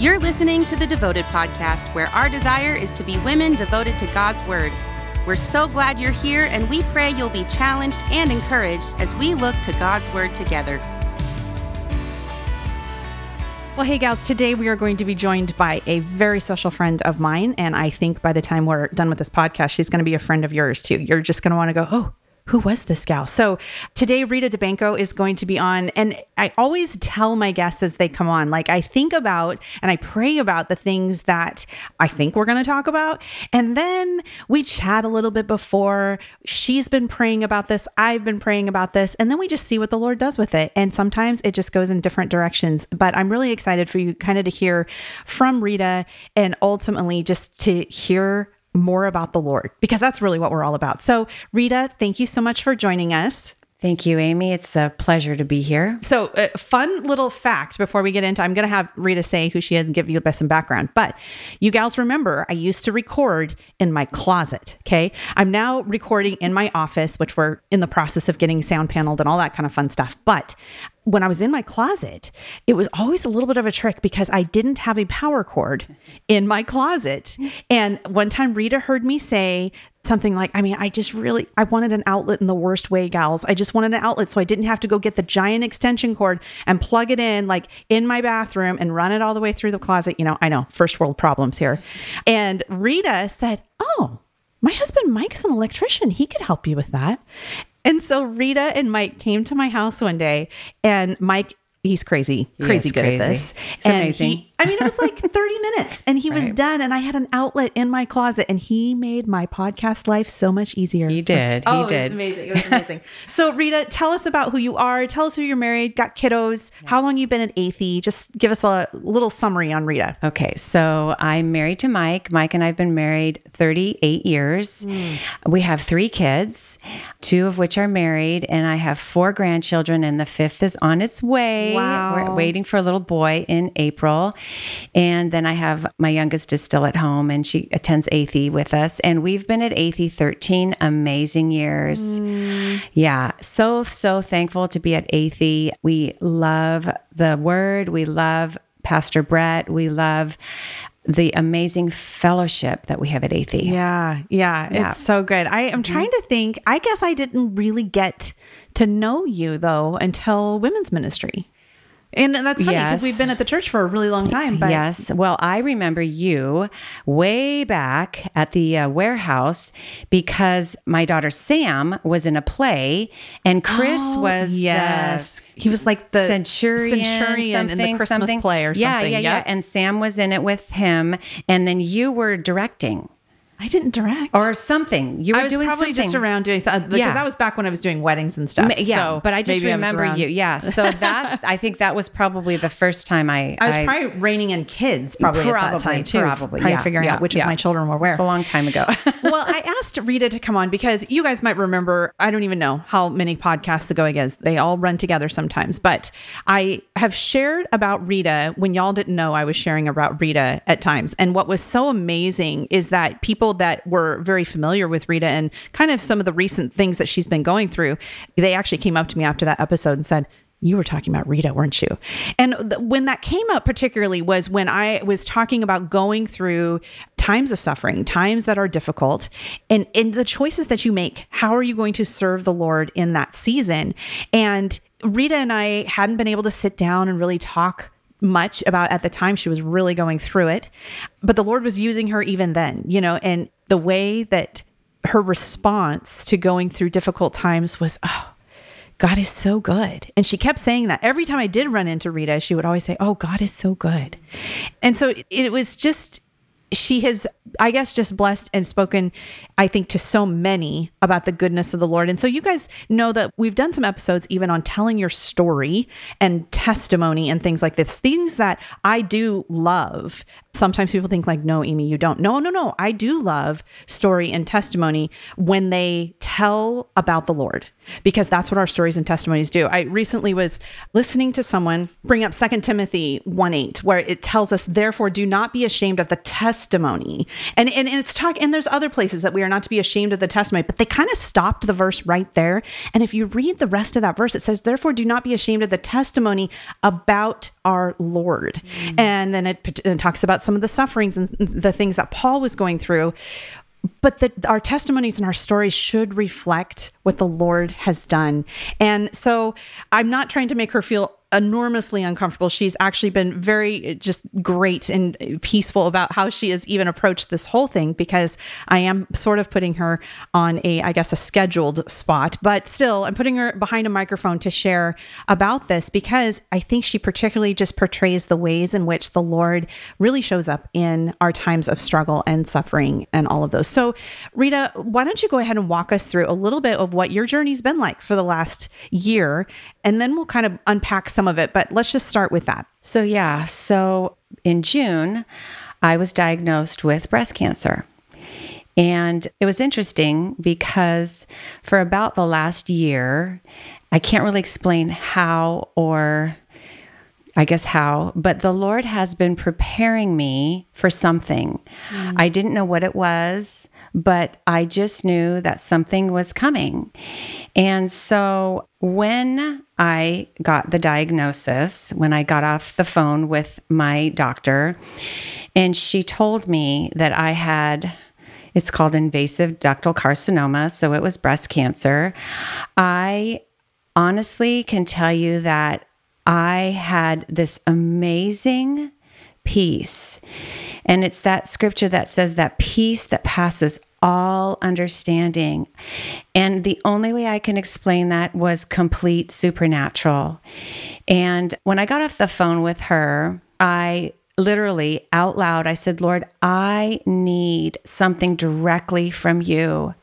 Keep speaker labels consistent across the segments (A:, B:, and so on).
A: You're listening to the Devoted Podcast, where our desire is to be women devoted to God's Word. We're so glad you're here, and we pray you'll be challenged and encouraged as we look to God's Word together.
B: Well, hey, gals, today we are going to be joined by a very special friend of mine. And I think by the time we're done with this podcast, she's going to be a friend of yours too. You're just going to want to go, oh, who was this gal? So today, Rita Dubenko is going to be on. And I always tell my guests as they come on, like I think about and I pray about the things that I think we're going to talk about. And then we chat a little bit before. She's been praying about this. I've been praying about this. And then we just see what the Lord does with it. And sometimes it just goes in different directions. But I'm really excited for you kind of to hear from Rita and ultimately just to hear more about the Lord because that's really what we're all about. So, Rita, thank you so much for joining us.
C: Thank you, Amy. It's a pleasure to be here.
B: So, uh, fun little fact before we get into I'm going to have Rita say who she is and give you a bit some background. But you gals remember, I used to record in my closet. Okay. I'm now recording in my office, which we're in the process of getting sound paneled and all that kind of fun stuff. But when I was in my closet, it was always a little bit of a trick because I didn't have a power cord in my closet. And one time Rita heard me say something like, I mean, I just really I wanted an outlet in the worst way, gals. I just wanted an outlet so I didn't have to go get the giant extension cord and plug it in like in my bathroom and run it all the way through the closet. You know, I know, first world problems here. And Rita said, "Oh, my husband Mike's an electrician. He could help you with that. And so Rita and Mike came to my house one day, and Mike, he's crazy, crazy good
C: crazy.
B: at this.
C: It's
B: and
C: amazing.
B: He, I mean, it was like 30 minutes and he was
C: Right.
B: done, and I had an outlet in my closet, and he made my podcast life so much easier.
C: He did.
B: Oh,
C: he
B: it was
C: did.
B: amazing. It was amazing. so, Rita, tell us about who you are. Tell us who you're married, got kiddos, how long you've been at Athey. Just give us a little summary on Rita.
C: Okay, so I'm married to Mike. Mike and I've been married 38 years.
B: Hmm.
C: We have three kids, two of which are married, and I have four grandchildren, and the fifth is on its way.
B: Wow.
C: We're waiting for a little boy in April. And then I have my youngest is still at home, and she attends Athey with us. And we've been at Athey 13 amazing years.
B: Hmm.
C: Yeah, so, so thankful to be at Athey. We love the word, we love Pastor Brett, we love the amazing fellowship that we have at Athey.
B: Yeah, yeah,
C: Yeah.
B: it's so good. I am trying to think. I guess I didn't really get to know you though until women's ministry, and that's funny because
C: Yes.
B: we've been at the church for a really long time. But
C: yes. Well, I remember you way back at the uh, warehouse because my daughter Sam was in a play and Chris
B: Oh,
C: was
B: yes, he was like the
C: centurion,
B: centurion in the Christmas
C: something.
B: play or
C: yeah,
B: something.
C: Yeah, yeah,
B: Yep.
C: And Sam was in it with him, and then you were directing
B: I didn't direct.
C: or something. You were
B: I was
C: doing
B: probably
C: something.
B: just around doing something uh, because
C: Yeah.
B: that was back when I was doing weddings and stuff.
C: Ma- Yeah,
B: so
C: but I just remember
B: around.
C: you. Yeah, so that I think that was probably the first time I.
B: I was probably reining in kids probably, at that
C: Probably,
B: time too.
C: probably,
B: probably
C: yeah,
B: figuring
C: yeah,
B: out which
C: yeah.
B: of my children were where.
C: It's a long time ago.
B: well, I asked Rita to come on because you guys might remember, I don't even know how many podcasts ago it is. They all run together sometimes, but I have shared about Rita when y'all didn't know I was sharing about Rita at times. And what was so amazing is that people that were very familiar with Rita and kind of some of the recent things that she's been going through, they actually came up to me after that episode and said, you were talking about Rita, weren't you? And th- when that came up, particularly, was when I was talking about going through times of suffering, times that are difficult, and and the choices that you make. How are you going to serve the Lord in that season? And Rita and I hadn't been able to sit down and really talk much about at the time she was really going through it but the lord was using her even then you know and the way that her response to going through difficult times was oh God is so good. And she kept saying that every time I did run into Rita, she would always say, Oh, God is so good. And so it, was just, she has, I guess, just blessed and spoken, I think, to so many about the goodness of the Lord. And so you guys know that we've done some episodes even on telling your story and testimony and things like this, things that I do love Sometimes people think like, no, Amy, you don't. No, no, no. I do love story and testimony when they tell about the Lord because that's what our stories and testimonies do. I recently was listening to someone bring up Second Timothy 1 8, where it tells us, therefore, do not be ashamed of the testimony. And, and, and it's talk, and there's other places that we are not to be ashamed of the testimony, but they kind of stopped the verse right there. And if you read the rest of that verse, it says, therefore, do not be ashamed of the testimony about our Lord. Mm. And then it, it talks about some of the sufferings and the things that Paul was going through. But that our testimonies and our stories should reflect what the Lord has done. And so I'm not trying to make her feel enormously uncomfortable. She's actually been very eh, just great and eh, peaceful about how she has even approached this whole thing because I am sort of putting her on a, I guess, a scheduled spot, but still, I'm putting her behind a microphone to share about this because I think she particularly just portrays the ways in which the Lord really shows up in our times of struggle and suffering and all of those. So, Rita, why don't you go ahead and walk us through a little bit of what your journey's been like for the last year, and then we'll kind of unpack some some of it, but let's just start with that.
C: So, yeah. So, in June, I was diagnosed with breast cancer. And it was interesting because for about the last year, I can't really explain how or I guess how, but the Lord has been preparing me for something. Mm. I didn't know what it was but I just knew that something was coming. And so when I got the diagnosis, when I got off the phone with my doctor, and she told me that I had it's called invasive ductal carcinoma, so it was breast cancer. I honestly can tell you that I had this amazing peace. And it's that scripture that says that peace that passes all understanding. And the only way I can explain that was complete supernatural. And when I got off the phone with her, I literally out loud, I said, Lord, I need something directly from you.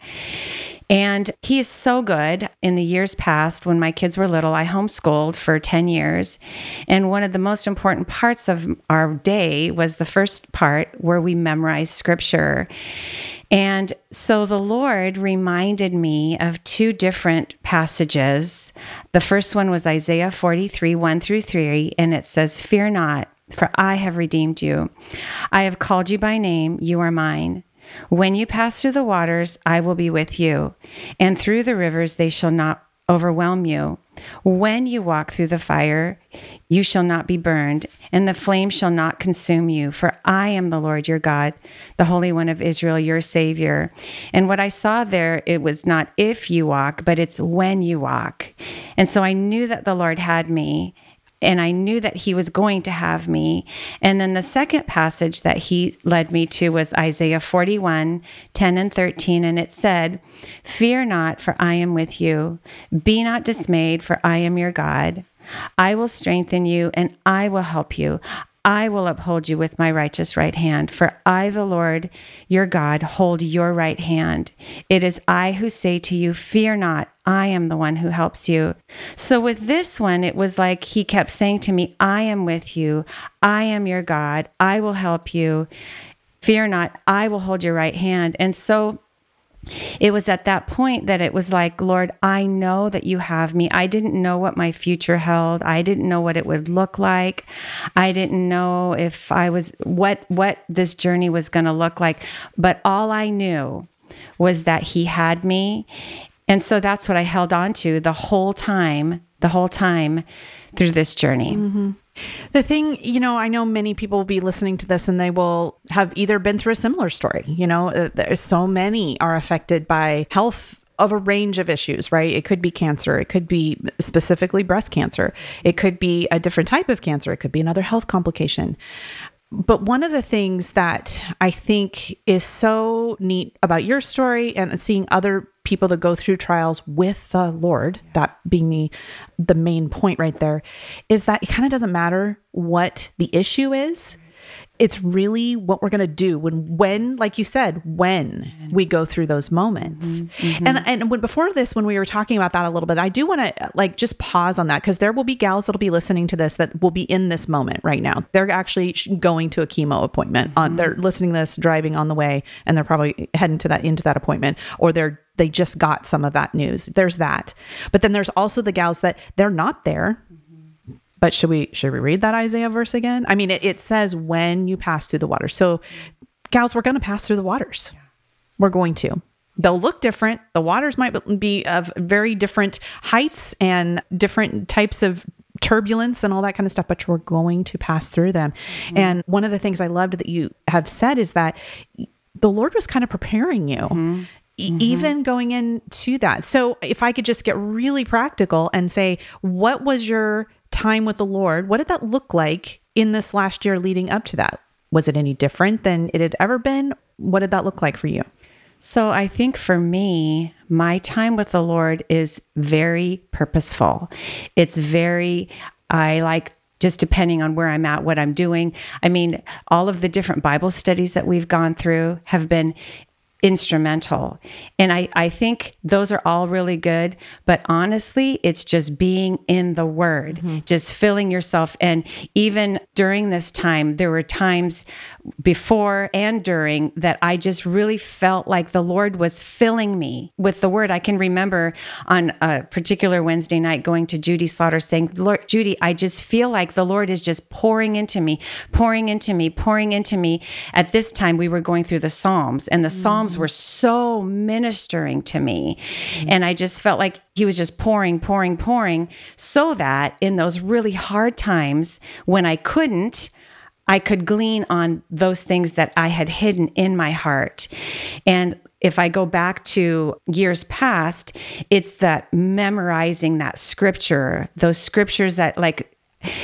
C: And he is so good. In the years past, when my kids were little, I homeschooled for 10 years. And one of the most important parts of our day was the first part where we memorized scripture. And so the Lord reminded me of two different passages. The first one was Isaiah 43, 1 through 3, and it says, Fear not, for I have redeemed you. I have called you by name, you are mine. When you pass through the waters, I will be with you, and through the rivers, they shall not overwhelm you. When you walk through the fire, you shall not be burned, and the flame shall not consume you. For I am the Lord your God, the Holy One of Israel, your Savior. And what I saw there, it was not if you walk, but it's when you walk. And so I knew that the Lord had me and I knew that he was going to have me. And then the second passage that he led me to was Isaiah 41 10 and 13. And it said, Fear not, for I am with you. Be not dismayed, for I am your God. I will strengthen you and I will help you. I will uphold you with my righteous right hand, for I, the Lord your God, hold your right hand. It is I who say to you, Fear not, I am the one who helps you. So with this one, it was like he kept saying to me, I am with you. I am your God. I will help you. Fear not, I will hold your right hand. And so it was at that point that it was like, Lord, I know that you have me. I didn't know what my future held. I didn't know what it would look like. I didn't know if I was what what this journey was going to look like, but all I knew was that he had me. And so that's what I held on to the whole time, the whole time through this journey.
B: Mm-hmm. The thing, you know, I know many people will be listening to this and they will have either been through a similar story. You know, uh, there's so many are affected by health of a range of issues, right? It could be cancer. It could be specifically breast cancer. It could be a different type of cancer. It could be another health complication. But one of the things that I think is so neat about your story and seeing other people that go through trials with the Lord, that being the the main point right there, is that it kind of doesn't matter what the issue is. It's really what we're going to do when when like you said when we go through those moments.
C: Mm-hmm.
B: and and when before this when we were talking about that a little bit i do want to like just pause on that because there will be gals that'll be listening to this that will be in this moment right now. They're actually going to a chemo appointment on they're listening to this driving on the way and they're probably heading to that into that appointment or they're they just got some of that news. There's that. But then there's also the gals that they're not there but should we should we read that Isaiah verse again? I mean, it, it says when you pass through the waters. So, gals, we're going to pass through the waters. We're going to. They'll look different. The waters might be of very different heights and different types of turbulence and all that kind of stuff, but we're going to pass through them. Mm-hmm. And one of the things I loved that you have said is that the Lord was kind of preparing you. Mm-hmm. e- mm-hmm. Even going into that. So, if I could just get really practical and say, what was your time with the Lord? What did that look like in this last year leading up to that? Was it any different than it had ever been? What did that look like for you?
C: So I think for me, my time with the Lord is very purposeful. It's very, I like just depending on where I'm at, what I'm doing. I mean, all of the different Bible studies that we've gone through have been instrumental. And I, I think those are all really good. But honestly, it's just being in the word, mm-hmm. just filling yourself. And even during this time, there were times before and during that I just really felt like the Lord was filling me with the word. I can remember on a particular Wednesday night going to Judy Slaughter saying, Lord, Judy, I just feel like the Lord is just pouring into me, pouring into me, pouring into me. At this time, we were going through the Psalms, and the mm. Psalms were so ministering to me. Mm-hmm. And I just felt like he was just pouring, pouring, pouring, so that in those really hard times when I couldn't, I could glean on those things that I had hidden in my heart. And if I go back to years past, it's that memorizing that scripture, those scriptures that, like,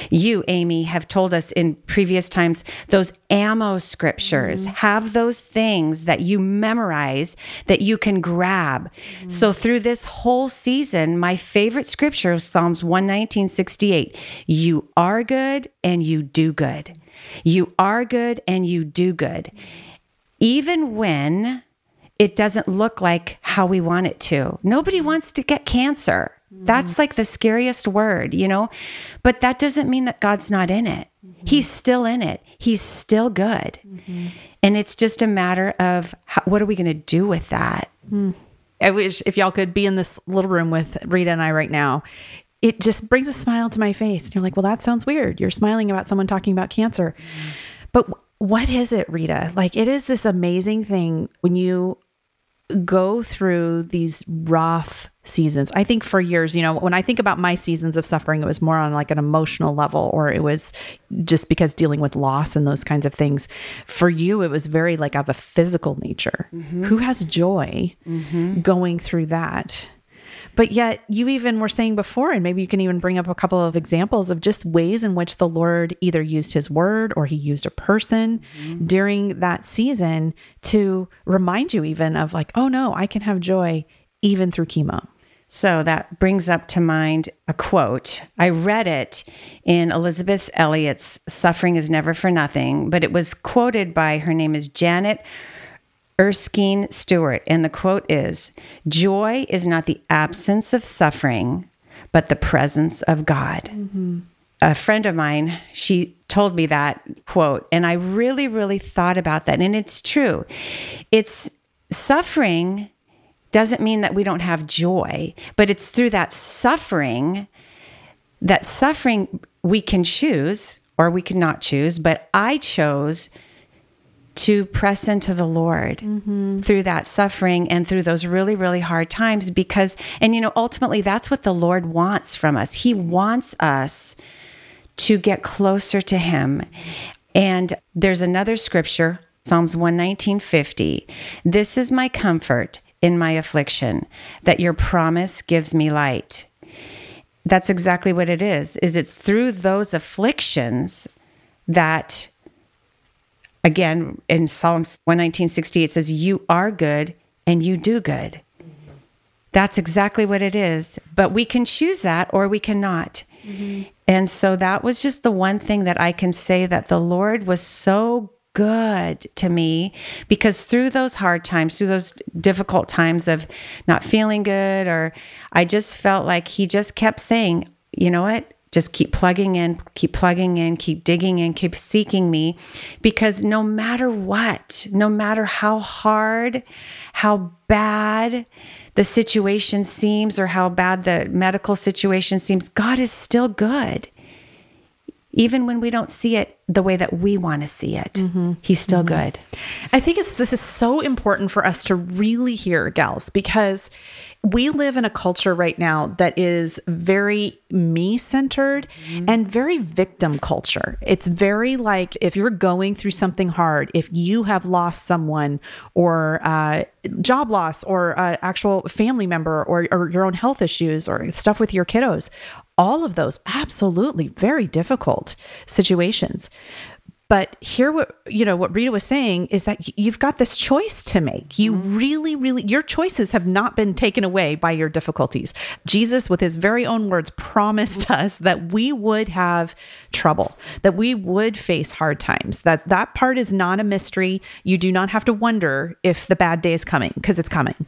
C: you, Amy, have told us in previous times, those ammo scriptures, mm-hmm. have those things that you memorize that you can grab. Mm-hmm. So through this whole season, my favorite scripture is Psalms 119, 68. You are good and you do good. You are good and you do good. Even when it doesn't look like how we want it to. Nobody wants to get cancer. Mm-hmm. That's like the scariest word, you know? But that doesn't mean that God's not in it. Mm-hmm. He's still in it. He's still good. Mm-hmm. And it's just a matter of how, what are we going to do with that? Hmm.
B: I wish if y'all could be in this little room with Rita and I right now. It just brings a smile to my face. And you're like, well, that sounds weird. You're smiling about someone talking about cancer. But w- what is it, Rita? Like, it is this amazing thing when you go through these rough seasons. I think for years, you know, when I think about my seasons of suffering, it was more on like an emotional level, or it was just because dealing with loss and those kinds of things. For you, it was very like of a physical nature. Mm-hmm. Who has joy mm-hmm. going through that? But yet, you even were saying before, and maybe you can even bring up a couple of examples of just ways in which the Lord either used his word or he used a person mm-hmm. during that season to remind you, even of like, oh no, I can have joy even through chemo.
C: So that brings up to mind a quote. I read it in Elisabeth Elliot's Suffering is Never for Nothing, but it was quoted by her name is Janet Erskine Stuart. And the quote is Joy is not the absence of suffering, but the presence of God. Mm-hmm. A friend of mine, she told me that quote, and I really, really thought about that. And it's true. It's suffering doesn't mean that we don't have joy, but it's through that suffering, that suffering we can choose or we cannot choose, but I chose to press into the Lord mm-hmm. through that suffering and through those really, really hard times because, and you know, ultimately that's what the Lord wants from us. He wants us to get closer to Him. And there's another scripture, Psalms 119:50. This is my comfort in my affliction, that your promise gives me light. That's exactly what it is. Is it's through those afflictions that again in Psalms 119:60 it says you are good and you do good. That's exactly what it is. But we can choose that or we cannot. Mm-hmm. And so that was just the one thing that I can say that the Lord was so good to me because through those hard times, through those difficult times of not feeling good, or I just felt like He just kept saying, you know what? Just keep plugging in, keep plugging in, keep digging in, keep seeking me. Because no matter what, no matter how hard, how bad the situation seems, or how bad the medical situation seems, God is still good even when we don't see it the way that we want to see it mm-hmm. he's still mm-hmm. good
B: i think it's this is so important for us to really hear gals because we live in a culture right now that is very me centered mm-hmm. and very victim culture. It's very like if you're going through something hard, if you have lost someone or uh, job loss or uh, actual family member or, or your own health issues or stuff with your kiddos, all of those absolutely very difficult situations. But here, what you know, what Rita was saying is that you've got this choice to make. You mm-hmm. really, really, your choices have not been taken away by your difficulties. Jesus, with his very own words, promised mm-hmm. us that we would have trouble, that we would face hard times. That that part is not a mystery. You do not have to wonder if the bad day is coming because it's coming.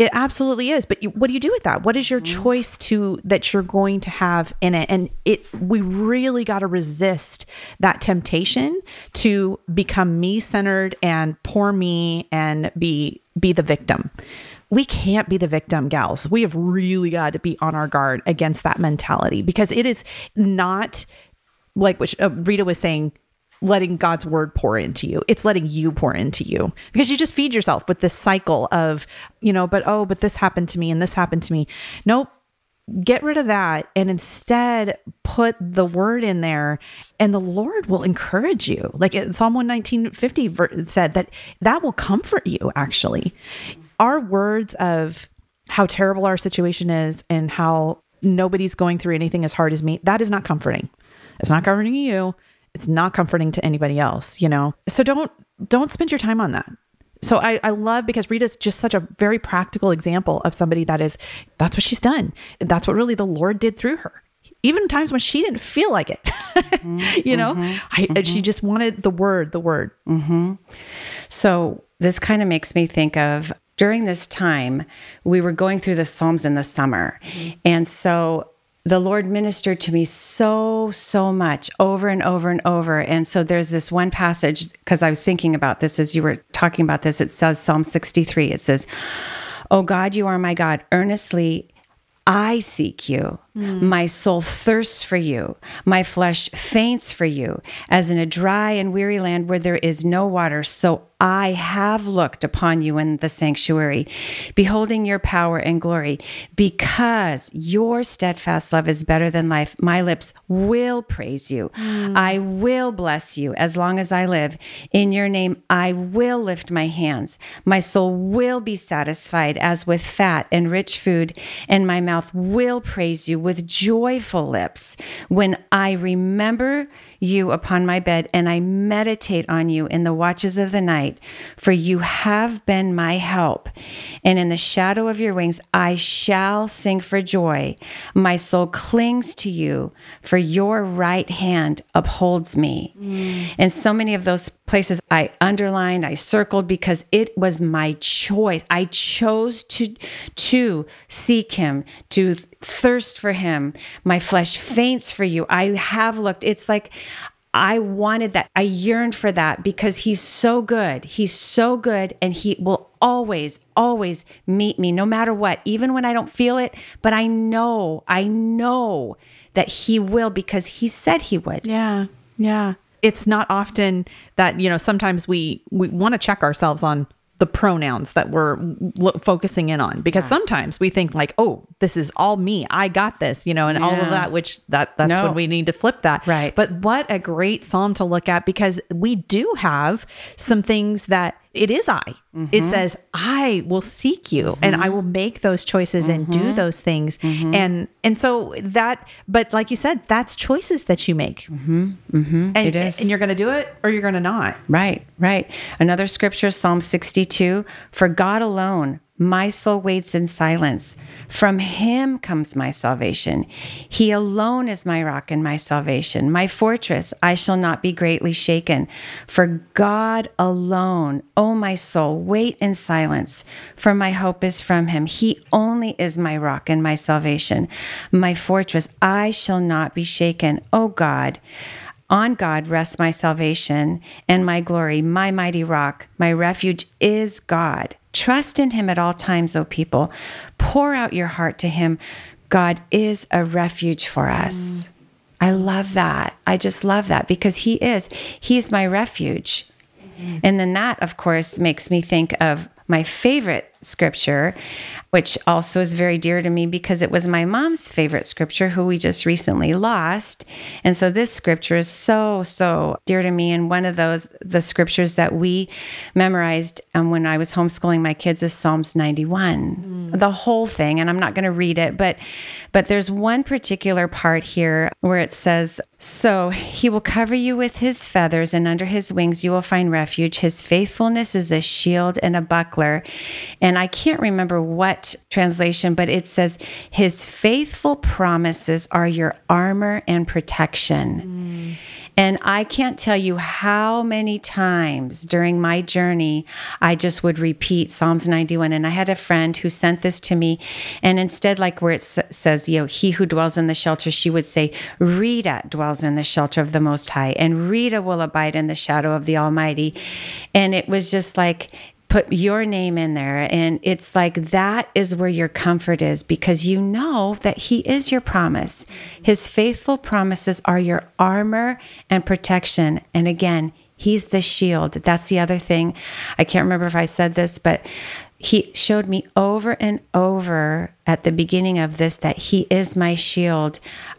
B: It absolutely is. But you, what do you do with that? What is your mm-hmm. choice to that you're going to have in it? And it, we really got to resist that temptation to become me centered and poor me and be be the victim. We can't be the victim, gals. We have really got to be on our guard against that mentality because it is not like which uh, Rita was saying letting God's word pour into you. It's letting you pour into you because you just feed yourself with this cycle of, you know, but oh, but this happened to me and this happened to me. Nope. Get rid of that and instead put the word in there and the Lord will encourage you. Like Psalm 11950 said that that will comfort you actually. Our words of how terrible our situation is and how nobody's going through anything as hard as me, that is not comforting. It's not comforting you it's not comforting to anybody else, you know? So don't don't spend your time on that. So I, I love because Rita's just such a very practical example of somebody that is that's what she's done. That's what really the Lord did through her. Even times when she didn't feel like it, mm-hmm, you know, mm-hmm, I, mm-hmm. she just wanted the word, the word.
C: Mm-hmm. So this kind of makes me think of during this time we were going through the Psalms in the summer, mm-hmm. and so the Lord ministered to me so, so much over and over and over. And so there's this one passage, because I was thinking about this as you were talking about this. It says, Psalm 63, it says, Oh God, you are my God. Earnestly I seek you. Mm. My soul thirsts for you. My flesh faints for you, as in a dry and weary land where there is no water. So I have looked upon you in the sanctuary, beholding your power and glory. Because your steadfast love is better than life, my lips will praise you. Mm. I will bless you as long as I live. In your name, I will lift my hands. My soul will be satisfied as with fat and rich food, and my mouth will praise you with joyful lips when I remember you upon my bed, and I meditate on you in the watches of the night. For you have been my help, and in the shadow of your wings I shall sing for joy. My soul clings to you, for your right hand upholds me. Mm. And so many of those places I underlined, I circled because it was my choice. I chose to to seek him, to thirst for him. My flesh faints for you. I have looked. It's like I wanted that. I yearned for that because he's so good. He's so good and he will always, always meet me no matter what, even when I don't feel it. But I know, I know that he will because he said he would.
B: Yeah. Yeah. It's not often that, you know, sometimes we we want to check ourselves on the pronouns that we're lo- focusing in on because yeah. sometimes we think like oh this is all me i got this you know and yeah. all of that which that that's no. when we need to flip that
C: right
B: but what a great psalm to look at because we do have some things that it is I. Mm-hmm. It says, I will seek you mm-hmm. and I will make those choices mm-hmm. and do mm-hmm. those things. Mm-hmm. And and so that, but like you said, that's choices that you make.
C: Mm-hmm. And,
B: it is. And you're going to do it or you're going to not.
C: Right, right. Another scripture, Psalm 62 For God alone My soul waits in silence. From him comes my salvation. He alone is my rock and my salvation, my fortress. I shall not be greatly shaken. For God alone, O my soul, wait in silence, for my hope is from him. He only is my rock and my salvation, my fortress. I shall not be shaken. O God, on God rests my salvation and my glory, my mighty rock. My refuge is God. Trust in him at all times, O people. Pour out your heart to him. God is a refuge for us. Mm. I love that. I just love that because he is. He's my refuge. Mm-hmm. And then that, of course, makes me think of my favorite scripture, which also is very dear to me because it was my mom's favorite scripture, who we just recently lost. And so this scripture is so, so dear to me. And one of those, the scriptures that we memorized um, when I was homeschooling my kids is Psalms 91, mm. the whole thing. And I'm not going to read it, but, but there's one particular part here where it says, So he will cover you with his feathers, and under his wings you will find refuge. His faithfulness is a shield and a buckler. And and I can't remember what translation, but it says, His faithful promises are your armor and protection. Mm. And I can't tell you how many times during my journey I just would repeat Psalms 91. And I had a friend who sent this to me. And instead, like where it says, you know, he who dwells in the shelter, she would say, Rita dwells in the shelter of the Most High, and Rita will abide in the shadow of the Almighty. And it was just like, put your name in there. And it's like that is where your comfort is because you know that He is your promise. His faithful promises are your armor and protection. And again, He's the shield. That's the other thing. I can't remember if I said this, but he showed me over and over at the beginning of this that he is my shield,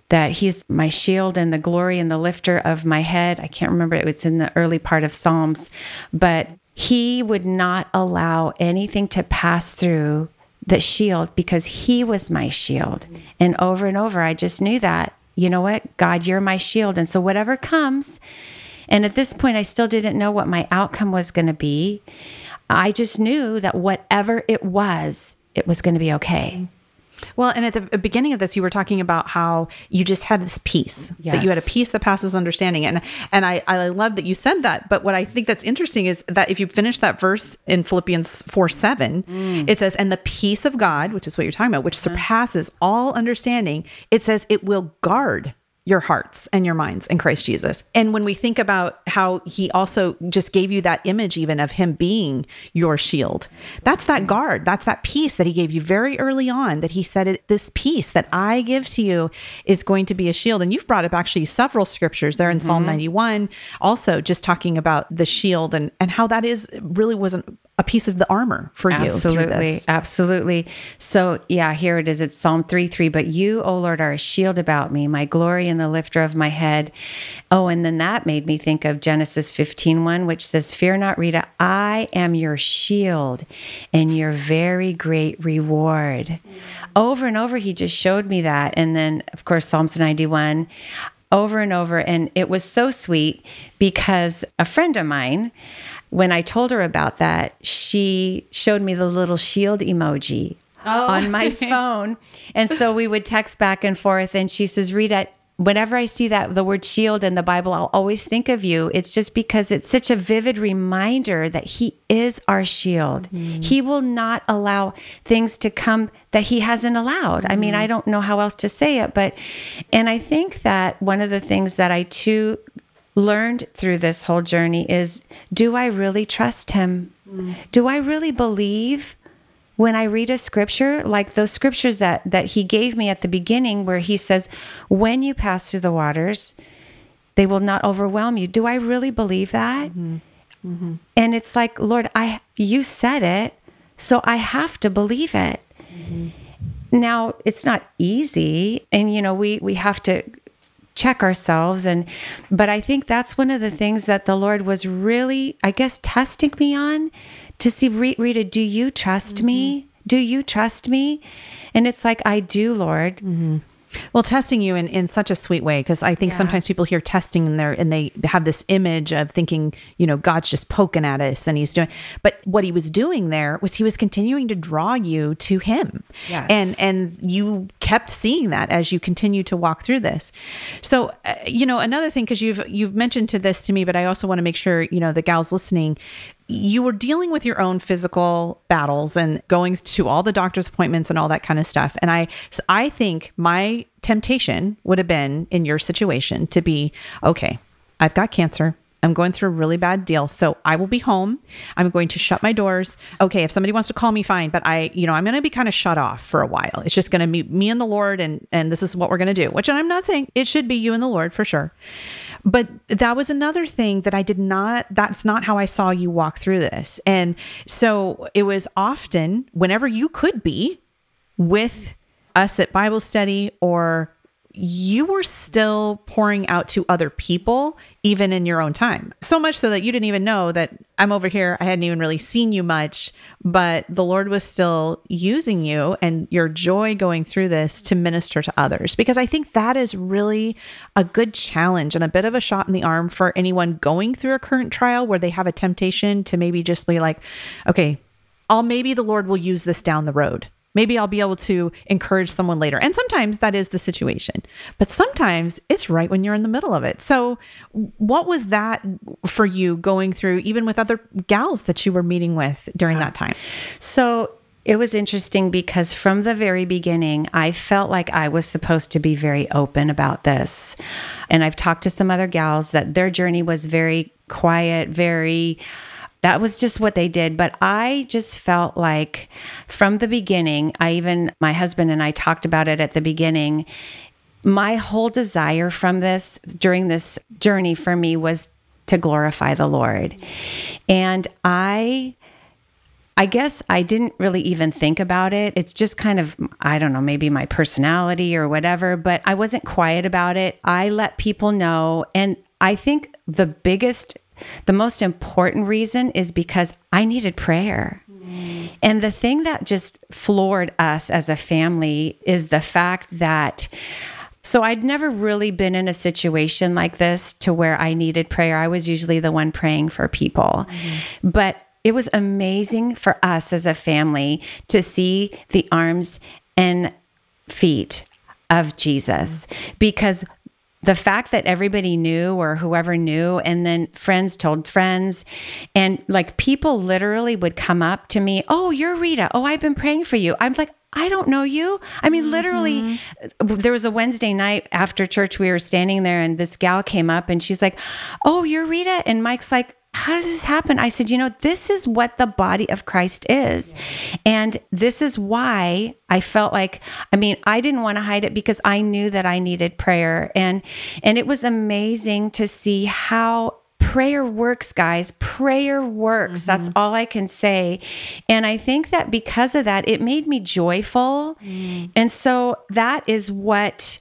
C: that he's my shield and the glory and the lifter of my head. I can't remember, it, it's in the early part of Psalms, but he would not allow anything to pass through the shield because he was my shield. And over and over, I just knew that, you know what? God, you're my shield. And so whatever comes, and at this point, I still didn't know what my outcome was going to be. I just knew that whatever it was, it was going to be okay.
B: Well, and at the beginning of this, you were talking about how you just had this peace yes. that you had a peace that passes understanding, and and I I love that you said that. But what I think that's interesting is that if you finish that verse in Philippians four seven, mm. it says, "And the peace of God, which is what you're talking about, which uh-huh. surpasses all understanding, it says it will guard your hearts and your minds in Christ Jesus. And when we think about how he also just gave you that image, even of him being your shield, that's that guard, that's that peace that he gave you very early on. That he said, it, This peace that I give to you is going to be a shield. And you've brought up actually several scriptures there in mm-hmm. Psalm 91, also just talking about the shield and, and how that is really wasn't a piece of the armor for
C: you. Absolutely. Absolutely. So, yeah, here it is. It's Psalm 3 3. But you, O Lord, are a shield about me, my glory and the lifter of my head. Oh, and then that made me think of Genesis 15 1, which says, Fear not, Rita, I am your shield and your very great reward. Mm-hmm. Over and over, he just showed me that. And then, of course, Psalms 91 over and over. And it was so sweet because a friend of mine, when I told her about that, she showed me the little shield emoji oh. on my phone. And so we would text back and forth. And she says, Rita, whenever I see that the word shield in the Bible, I'll always think of you. It's just because it's such a vivid reminder that He is our shield. Mm-hmm. He will not allow things to come that He hasn't allowed. Mm-hmm. I mean, I mm-hmm. don't know how else to say it, but, and I think that one of the things that I too learned through this whole journey is do I really trust him? Mm. Do I really believe when I read a scripture, like those scriptures that that he gave me at the beginning where he says, "When you pass through the waters, they will not overwhelm you." Do I really believe that? Mm-hmm. Mm-hmm. And it's like, "Lord, I you said it, so I have to believe it." Mm-hmm. Now, it's not easy and you know, we we have to check ourselves and but i think that's one of the things that the lord was really i guess testing me on to see rita do you trust mm-hmm. me do you trust me and it's like i do lord mm-hmm.
B: Well, testing you in, in such a sweet way because I think
C: Yeah.
B: sometimes people hear testing and they and they have this image of thinking, you know, God's just poking at us and he's doing but what he was doing there was he was continuing to draw you to him.
C: Yes.
B: And and you kept seeing that as you continue to walk through this. So, uh, you know, another thing cuz you've you've mentioned to this to me, but I also want to make sure, you know, the gals listening you were dealing with your own physical battles and going to all the doctor's appointments and all that kind of stuff. And i i think my temptation would have been in your situation to be okay i've got cancer I'm going through a really bad deal. So I will be home. I'm going to shut my doors. Okay, if somebody wants to call me, fine. But I, you know, I'm going to be kind of shut off for a while. It's just going to be me and the Lord, and and this is what we're going to do. Which I'm not saying it should be you and the Lord for sure. But that was another thing that I did not. That's not how I saw you walk through this. And so it was often whenever you could be with us at Bible study or you were still pouring out to other people even in your own time so much so that you didn't even know that i'm over here i hadn't even really seen you much but the lord was still using you and your joy going through this to minister to others because i think that is really a good challenge and a bit of a shot in the arm for anyone going through a current trial where they have a temptation to maybe just be like okay I'll maybe the Lord will use this down the road. Maybe I'll be able to encourage someone later. And sometimes that is the situation. But sometimes it's right when you're in the middle of it. So, what was that for you going through, even with other gals that you were meeting with during that time?
C: So it was interesting because from the very beginning, I felt like I was supposed to be very open about this. And I've talked to some other gals that their journey was very quiet, very. That was just what they did. But I just felt like from the beginning, I even, my husband and I talked about it at the beginning. My whole desire from this during this journey for me was to glorify the Lord. And I I guess I didn't really even think about it. It's just kind of, I don't know, maybe my personality or whatever, but I wasn't quiet about it. I let people know. And I think the biggest, the most important reason is because I needed prayer. And the thing that just floored us as a family is the fact that. So I'd never really been in a situation like this to where I needed prayer. I was usually the one praying for people. But it was amazing for us as a family to see the arms and feet of Jesus because the fact that everybody knew or whoever knew and then friends told friends and like people literally would come up to me oh you're rita oh i've been praying for you i'm like I don't know you. I mean, literally, mm-hmm. there was a Wednesday night after church. We were standing there, and this gal came up and she's like, Oh, you're Rita. And Mike's like, how did this happen? I said, you know, this is what the body of Christ is. And this is why I felt like, I mean, I didn't want to hide it because I knew that I needed prayer. And and it was amazing to see how prayer works guys prayer works mm-hmm. that's all i can say and i think that because of that it made me joyful mm. and so that is what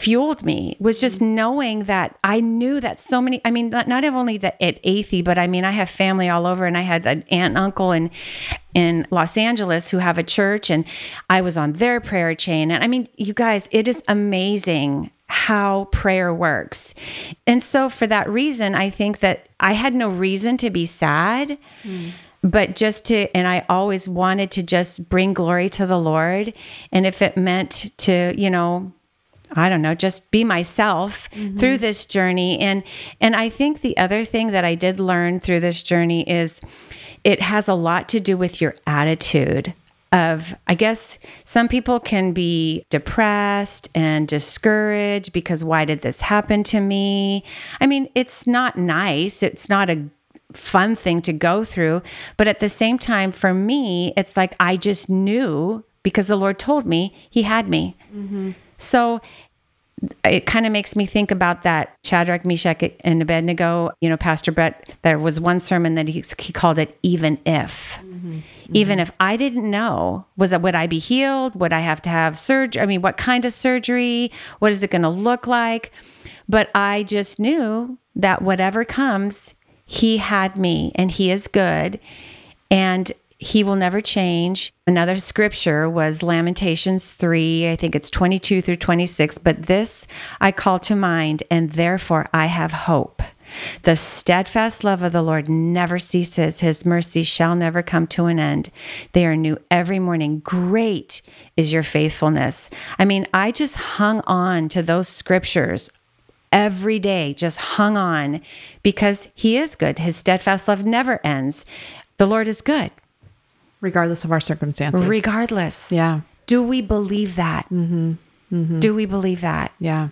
C: fueled me was just mm. knowing that I knew that so many, I mean, not, not only that at Athey, but I mean, I have family all over and I had an aunt and uncle in, in Los Angeles who have a church and I was on their prayer chain. And I mean, you guys, it is amazing how prayer works. And so for that reason, I think that I had no reason to be sad. Mm. But just to, and I always wanted to just bring glory to the Lord. And if it meant to, you know, I don't know, just be myself mm-hmm. through this journey. And and I think the other thing that I did learn through this journey is it has a lot to do with your attitude of I guess some people can be depressed and discouraged because why did this happen to me? I mean, it's not nice. It's not a fun thing to go through, but at the same time for me, it's like I just knew because the Lord told me he had me. Mm-hmm. So it kind of makes me think about that Shadrach, Meshach, and Abednego. You know, Pastor Brett, there was one sermon that he, he called it even if. Mm-hmm. Even if I didn't know, was that would I be healed? Would I have to have surgery? I mean, what kind of surgery? What is it going to look like? But I just knew that whatever comes, he had me and he is good. And he will never change. Another scripture was Lamentations 3, I think it's 22 through 26. But this I call to mind, and therefore I have hope. The steadfast love of the Lord never ceases. His mercy shall never come to an end. They are new every morning. Great is your faithfulness. I mean, I just hung on to those scriptures every day, just hung on because He is good. His steadfast love never ends. The Lord is good.
B: Regardless of our circumstances.
C: Regardless.
B: Yeah.
C: Do we believe that?
B: Mm-hmm. Mm-hmm.
C: Do we believe that?
B: Yeah.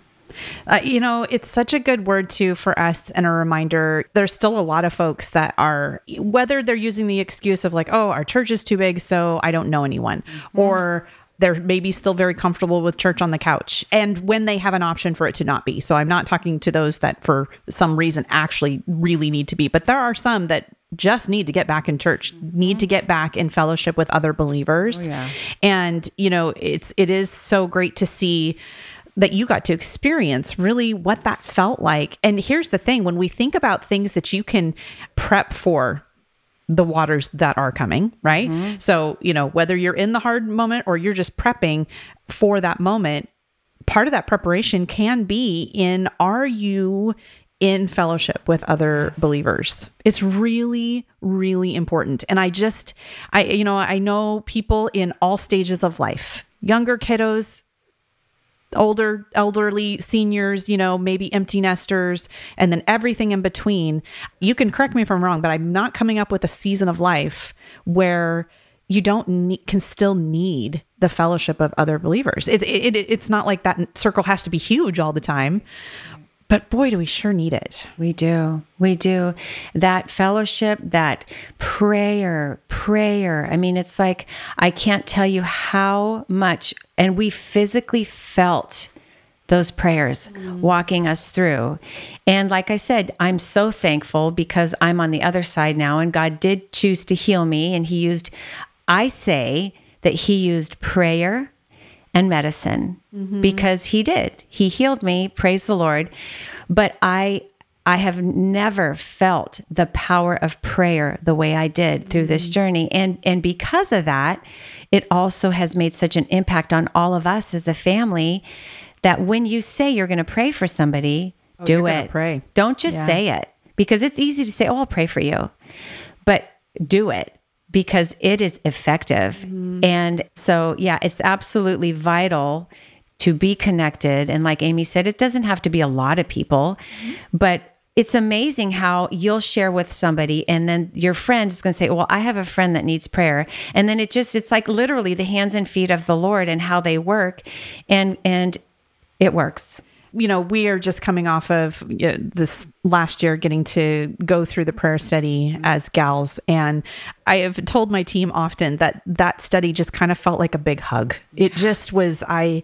B: Uh, you know, it's such a good word too for us and a reminder. There's still a lot of folks that are, whether they're using the excuse of like, oh, our church is too big, so I don't know anyone, mm-hmm. or they're maybe still very comfortable with church on the couch and when they have an option for it to not be. So I'm not talking to those that for some reason actually really need to be, but there are some that just need to get back in church, mm-hmm. need to get back in fellowship with other believers. Oh, yeah. And you know, it's it is so great to see that you got to experience really what that felt like. And here's the thing when we think about things that you can prep for the waters that are coming, right? Mm-hmm. So, you know, whether you're in the hard moment or you're just prepping for that moment, part of that preparation can be in are you in fellowship with other yes. believers. It's really really important. And I just I you know, I know people in all stages of life. Younger kiddos, older elderly seniors you know maybe empty nesters and then everything in between. You can correct me if i'm wrong but i'm not coming up with a season of life where you don't need, can still need the fellowship of other believers. It, it, it, it's not like that circle has to be huge all the time but boy, do we sure need it.
C: We do. We do. That fellowship, that prayer, prayer. I mean, it's like, I can't tell you how much, and we physically felt those prayers mm. walking us through. And like I said, I'm so thankful because I'm on the other side now, and God did choose to heal me. And He used, I say that He used prayer and medicine mm-hmm. because he did. He healed me, praise the Lord. But I I have never felt the power of prayer the way I did through this mm-hmm. journey. And and because of that, it also has made such an impact on all of us as a family that when you say you're going to pray for somebody, oh, do it.
B: Pray.
C: Don't just yeah. say it because it's easy to say, "Oh, I'll pray for you." But do it because it is effective. Mm-hmm. And so, yeah, it's absolutely vital to be connected. And like Amy said, it doesn't have to be a lot of people, mm-hmm. but it's amazing how you'll share with somebody and then your friend is going to say, Well, I have a friend that needs prayer. And then it just, it's like literally the hands and feet of the Lord and how they work. And, and it works
B: you know, we are just coming off of you know, this last year getting to go through the prayer study mm-hmm. as gals. And I have told my team often that that study just kind of felt like a big hug. It just was, I,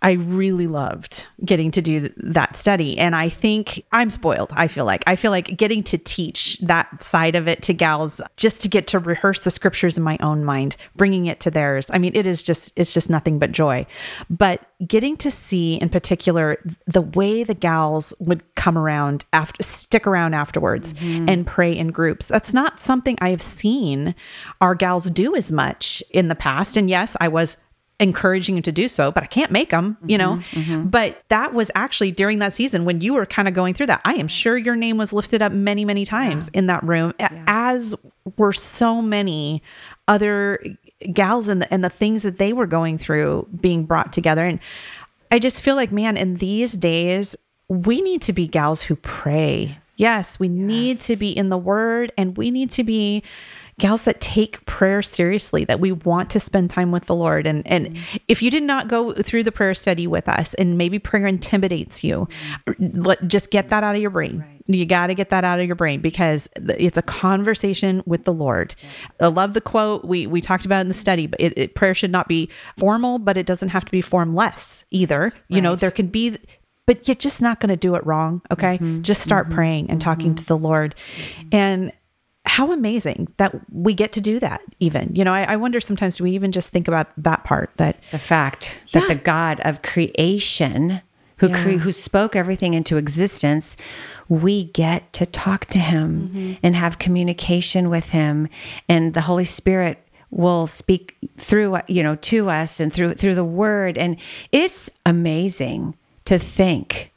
B: I really loved getting to do that study. And I think I'm spoiled. I feel like I feel like getting to teach that side of it to gals just to get to rehearse the scriptures in my own mind, bringing it to theirs. I mean, it is just, it's just nothing but joy. But getting to see in particular the way the gals would come around after, stick around afterwards mm-hmm. and pray in groups. That's not something I have seen our gals do as much in the past. And yes, I was encouraging him to do so, but I can't make them, you know. Mm-hmm, mm-hmm. But that was actually during that season when you were kind of going through that. I am sure your name was lifted up many, many times yeah. in that room, yeah. as were so many other gals and the, and the things that they were going through being brought together. And I just feel like, man, in these days, we need to be gals who pray. Yes, yes we yes. need to be in the word and we need to be gals that take prayer seriously, that we want to spend time with the Lord. And and mm-hmm. if you did not go through the prayer study with us and maybe prayer intimidates you, mm-hmm. let just get that out of your brain. Right. You got to get that out of your brain because it's a conversation with the Lord. Yeah. I love the quote we we talked about in the study, but it, it, prayer should not be formal, but it doesn't have to be formless either. Right. You know, there can be but you're just not going to do it wrong. Okay. Mm-hmm. Just start mm-hmm. praying and talking mm-hmm. to the Lord. Mm-hmm. And how amazing that we get to do that even. You know I, I, wonder sometimes do we even just think about that part that
C: the fact yeah. that the god of creation who cre- who spoke everything into existence, we get to talk to him mm-hmm. and have communication with him. And the Holy Spirit will speak through you know to us and through through the word. And it's amazing to think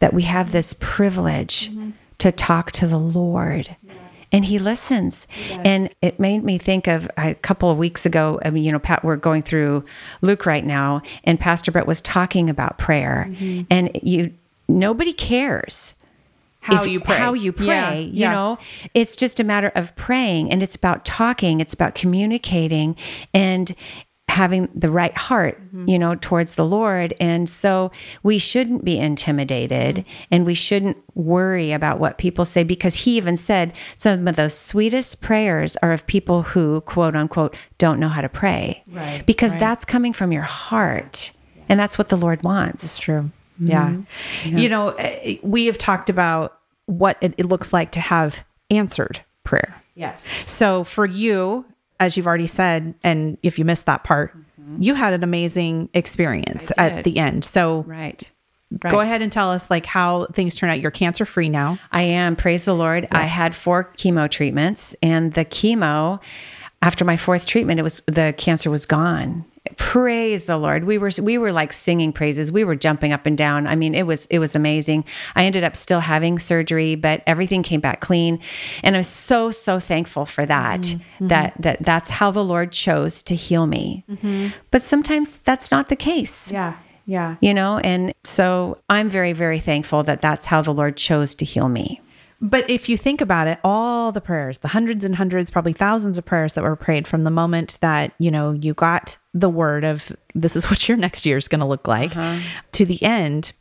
C: that we have this privilege mm-hmm. to talk to the Lord. And he listens. and it made me think of a couple of weeks ago. I mean, you know, Pat, we're going through Luke right now, and Pastor Brett was talking about prayer. Mm-hmm. And you, nobody cares
B: How
C: if-
B: you pray.
C: How you pray.
B: Yeah,
C: You
B: yeah.
C: know, it's just a matter of praying and it's about talking, it's about communicating and having the right heart,
B: Mm-hmm.
C: you know, towards the Lord. And so we shouldn't be intimidated
B: Mm-hmm.
C: and we shouldn't worry about what people say because he even said some of those sweetest prayers are of people who, quote unquote, don't know how to pray.
B: Right,
C: Because
B: right.
C: that's coming from your heart. And that's what the Lord wants.
B: It's true. Yeah. You know, eh, we have talked about what it, it looks like to have answered prayer.
C: Yes.
B: So for you, as you've already said, and if you missed that part, mm-hmm. you had an amazing experience at the end. So
C: Right.
B: go ahead and tell us like how things turn out. You're cancer free now.
C: I am. Praise the Lord. I had four chemo treatments, and the chemo, after my fourth treatment, it was the cancer was gone. Praise the Lord. We were we were like singing praises. We were jumping up and down. I mean, it was it was amazing. I ended up still having surgery, but everything came back clean, and I'm so so thankful for that. Mm-hmm. Mm-hmm. That that that's how the Lord chose to heal me. Mm-hmm. But sometimes that's not the case
B: Yeah. Yeah.
C: you know and so i'm very very thankful that that's how the lord chose to heal me
B: But if you think about it, all the prayers, the hundreds and hundreds, probably thousands of prayers that were prayed from the moment that, you know, you got the word of this is what your next year is going to look like uh-huh. to the end,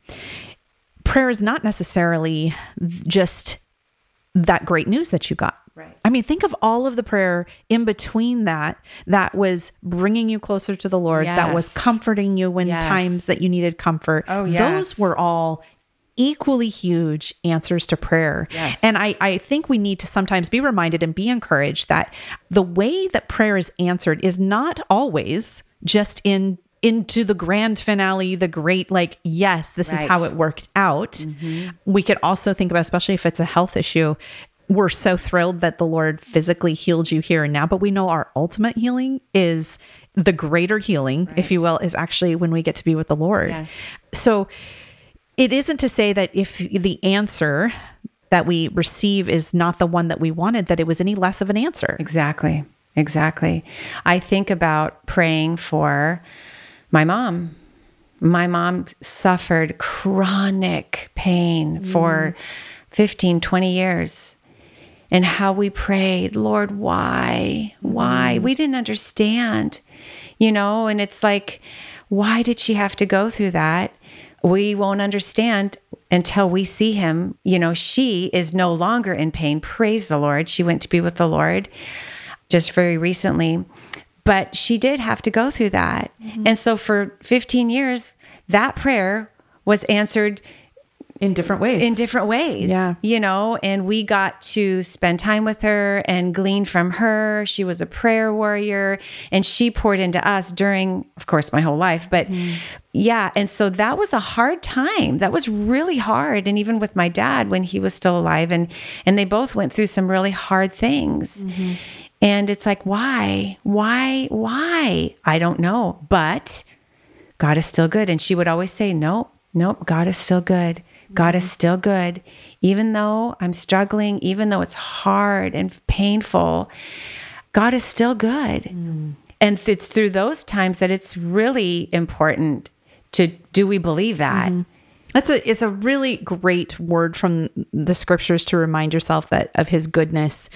B: prayer is not necessarily just that great news that you got.
C: Right.
B: I mean, think of all of the prayer in between that that was bringing you closer to the Lord, that was comforting you when
C: Yes.
B: times that you needed comfort.
C: Oh, yes.
B: Those were all equally huge answers to prayer.
C: Yes.
B: And I, I think we need to sometimes be reminded and be encouraged that the way that prayer is answered is not always just in into the grand finale, the great, like, yes, this is how it worked out. Mm-hmm. We could also think about, especially if it's a health issue, we're so thrilled that the Lord physically healed you here and now, but we know our ultimate healing is the greater healing, if you will, is actually when we get to be with the Lord.
C: Yes.
B: So it isn't to say that if the answer that we receive is not the one that we wanted, that it was any less of an answer.
C: exactly. Exactly. I think about praying for my mom. My mom suffered chronic pain for mm. 15 20 years. And how we prayed lord why? Why? Mm. We didn't understand you know? And it's like why did she have to go through that we won't understand until we see him. You know she is no longer in pain. Praise the lord. She went to be with the lord just very recently. But she did have to go through that. Mm-hmm. And so for 15 years that prayer was answered
B: In different ways.
C: in different ways.
B: Yeah.
C: You know, and we got to spend time with her and glean from her. She was a prayer warrior and she poured into us during, of course, my whole life. But mm. yeah. And so that was a hard time. That was really hard. And even with my dad when he was still alive and and they both went through some really hard things. Mm-hmm. And it's like, why? Why? Why? I don't know. But God is still good. And she would always say, Nope, nope, God is still good. God is mm-hmm. still good. Even though I'm struggling, even though it's hard and painful, God is still good. Mm. And it's through those times that it's really important to do we believe that? Mm-hmm.
B: That's a it's a really great word from the scriptures to remind yourself that of his goodness.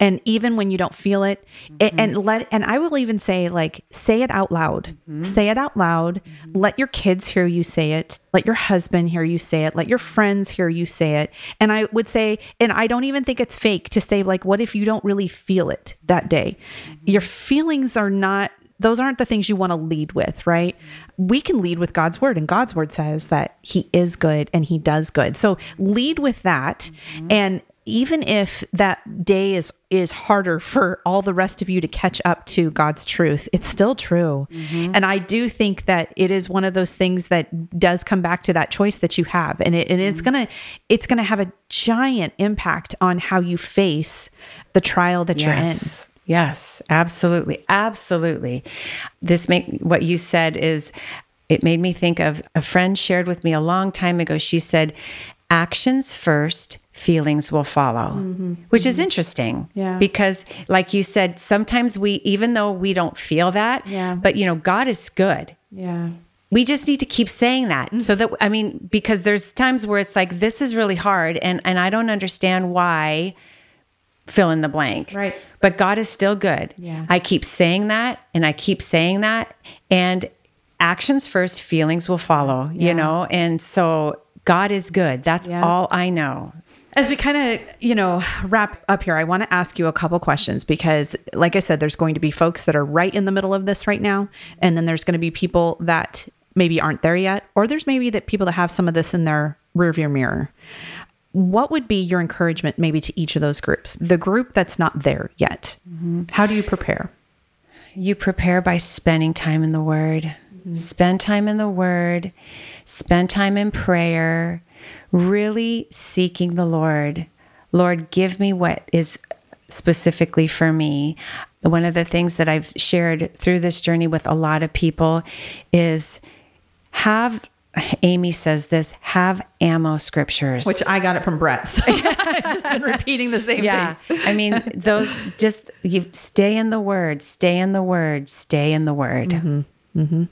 B: And even when you don't feel it, a- mm-hmm. and let and I will even say like say it out loud. Mm-hmm. Say it out loud. Mm-hmm. Let your kids hear you say it. Let your husband hear you say it. Let your friends hear you say it. And I would say and I don't even think it's fake to say like what if you don't really feel it that day? Your feelings are not those aren't the things you want to lead with, right? We can lead with God's word, and God's word says that He is good and He does good. So lead with that mm-hmm. and even if that day is is harder for all the rest of you to catch up to God's truth, it's still true. Mm-hmm. And I do think that it is one of those things that does come back to that choice that you have. And it and it's mm-hmm. gonna it's gonna have a giant impact on how you face the trial that you're in.
C: Yes. Absolutely. Absolutely. This make what you said is it made me think of a friend shared with me a long time ago. She said, actions first, feelings will follow, which is interesting.
B: Yeah.
C: Because like you said, sometimes we even though we don't feel that,
B: Yeah.
C: but you know, God is good
B: Yeah.
C: we just need to keep saying that
B: Mm.
C: so that i mean because there's times where it's like this is really hard and and i don't understand why fill in the blank
B: Right.
C: but god is still good
B: Yeah.
C: i keep saying that and i keep saying that and actions first feelings will follow
B: Yeah.
C: you know and so god is good that's
B: Yeah.
C: all i know
B: As we kind of, you know, wrap up here, I want to ask you a couple questions because, like I said, there's going to be folks that are right in the middle of this right now. And then there's going to be people that maybe aren't there yet, or there's maybe that people that have some of this in their rearview mirror. What would be your encouragement maybe to each of those groups? The group that's not there yet, mm-hmm. how do you prepare?
C: you prepare by spending time in the word. Mm-hmm. Spend time in the word. Spend time in prayer. Really seeking the lord. Lord give me what is specifically for me. One of the things that i've shared through this journey with a lot of people is have amy says this have ammo scriptures
B: Which I got it from Brett. So I've just been repeating the same
C: yeah
B: things.
C: i mean those just you stay in the word stay in the word stay in the word
B: Mm-hmm.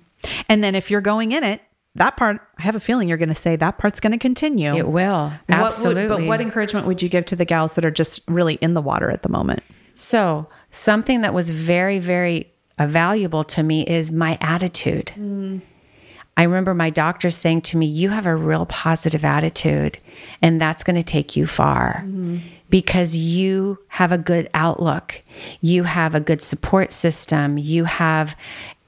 B: And then if you're going in it, that part, I have a feeling you're going to say that part's going to continue.
C: it will
B: What would-
C: absolutely
B: but what encouragement would you give to the gals that are just really in the water at the moment?
C: so something that was very very uh, valuable to me is my attitude I remember my doctor saying to me, You have a real positive attitude, and that's going to take you far mm-hmm. because you have a good outlook. You have a good support system. You have,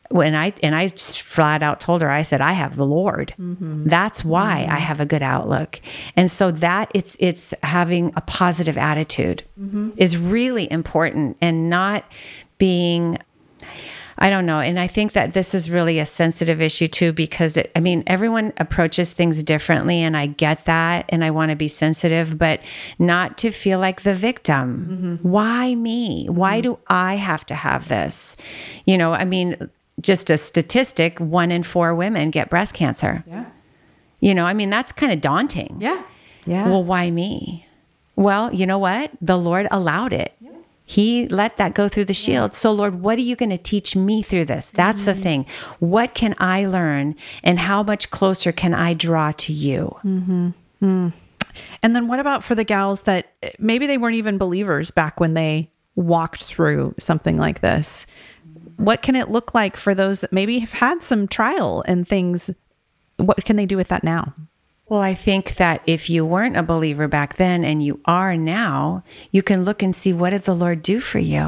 C: when I, and I just flat out told her, I said, I have the Lord. Mm-hmm. That's why I mm-hmm. have a good outlook. And so that it's, it's having a positive attitude is really important and not being I don't know. And I think that this is really a sensitive issue too, because it, I mean, everyone approaches things differently, and I get that. And I want to be sensitive, but not to feel like the victim. Mm-hmm. Why me? Why mm-hmm. do I have to have this? You know, I mean, just a statistic one in four women get breast cancer.
B: Yeah.
C: You know, I mean, that's kind of daunting.
B: Yeah. Yeah.
C: Well, why me? Well, you know what? The Lord allowed it. He let that go through the shield. So, Lord, what are you going to teach me through this? That's the mm-hmm. thing. What can I learn and how much closer can I draw to you? Mm-hmm. Mm.
B: and then what about for the gals that eh, maybe they weren't even believers back when they walked through something like this? What can it look like for those that maybe have had some trial and things? What can they do with that now?
C: Well, I think that if you weren't a believer back then and you are now, you can look and see what did the Lord do for you?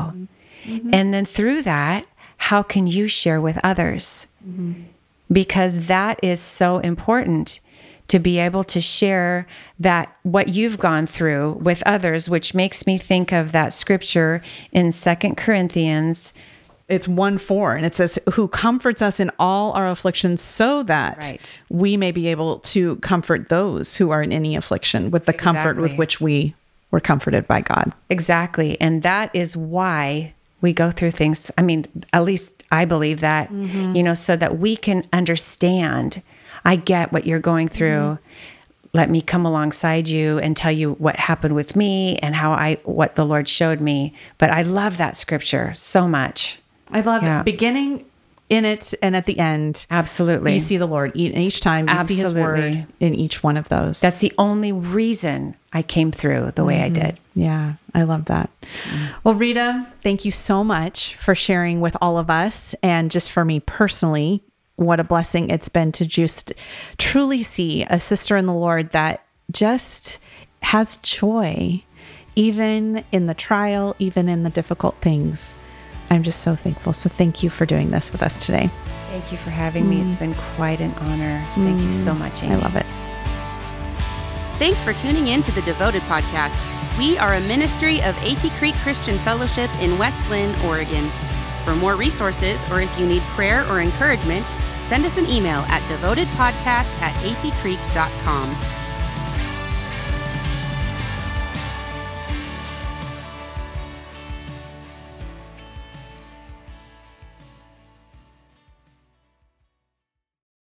C: Mm-hmm. And then through that, how can you share with others? Mm-hmm. Because that is so important to be able to share that what you've gone through with others, which makes me think of that scripture in Second Corinthians
B: It's 1 4, and it says, Who comforts us in all our afflictions so that
C: Right.
B: we may be able to comfort those who are in any affliction with the comfort with which we were comforted by God.
C: Exactly. And that is why we go through things. I mean, at least I believe that, mm-hmm. you know, so that we can understand. I get what you're going mm-hmm. through. Let me come alongside you and tell you what happened with me and how I, what the Lord showed me. But I love that scripture so much.
B: I love
C: Yeah.
B: it. Beginning in it and at the end,
C: Absolutely.
B: you see the Lord each time. You see His word
C: Absolutely.
B: in each one of those.
C: That's the only reason I came through the way I mm-hmm. did.
B: yeah, I love that. Mm. Well, Rita, thank you so much for sharing with all of us and just for me personally. What a blessing it's been to just truly see a sister in the Lord that just has joy, even in the trial, even in the difficult things. I'm just so thankful. So thank you for doing this with us today.
C: Thank you for having mm. me. It's mm. been quite an honor. Mm. Thank you so mm. much, Amy.
B: I love it.
A: Thanks for tuning in to the Devoted Podcast. We are a ministry of Athey Creek Christian Fellowship in West Linn, Oregon. For more resources or if you need prayer or encouragement, send us an email at devotedpodcast at atheycreek.com.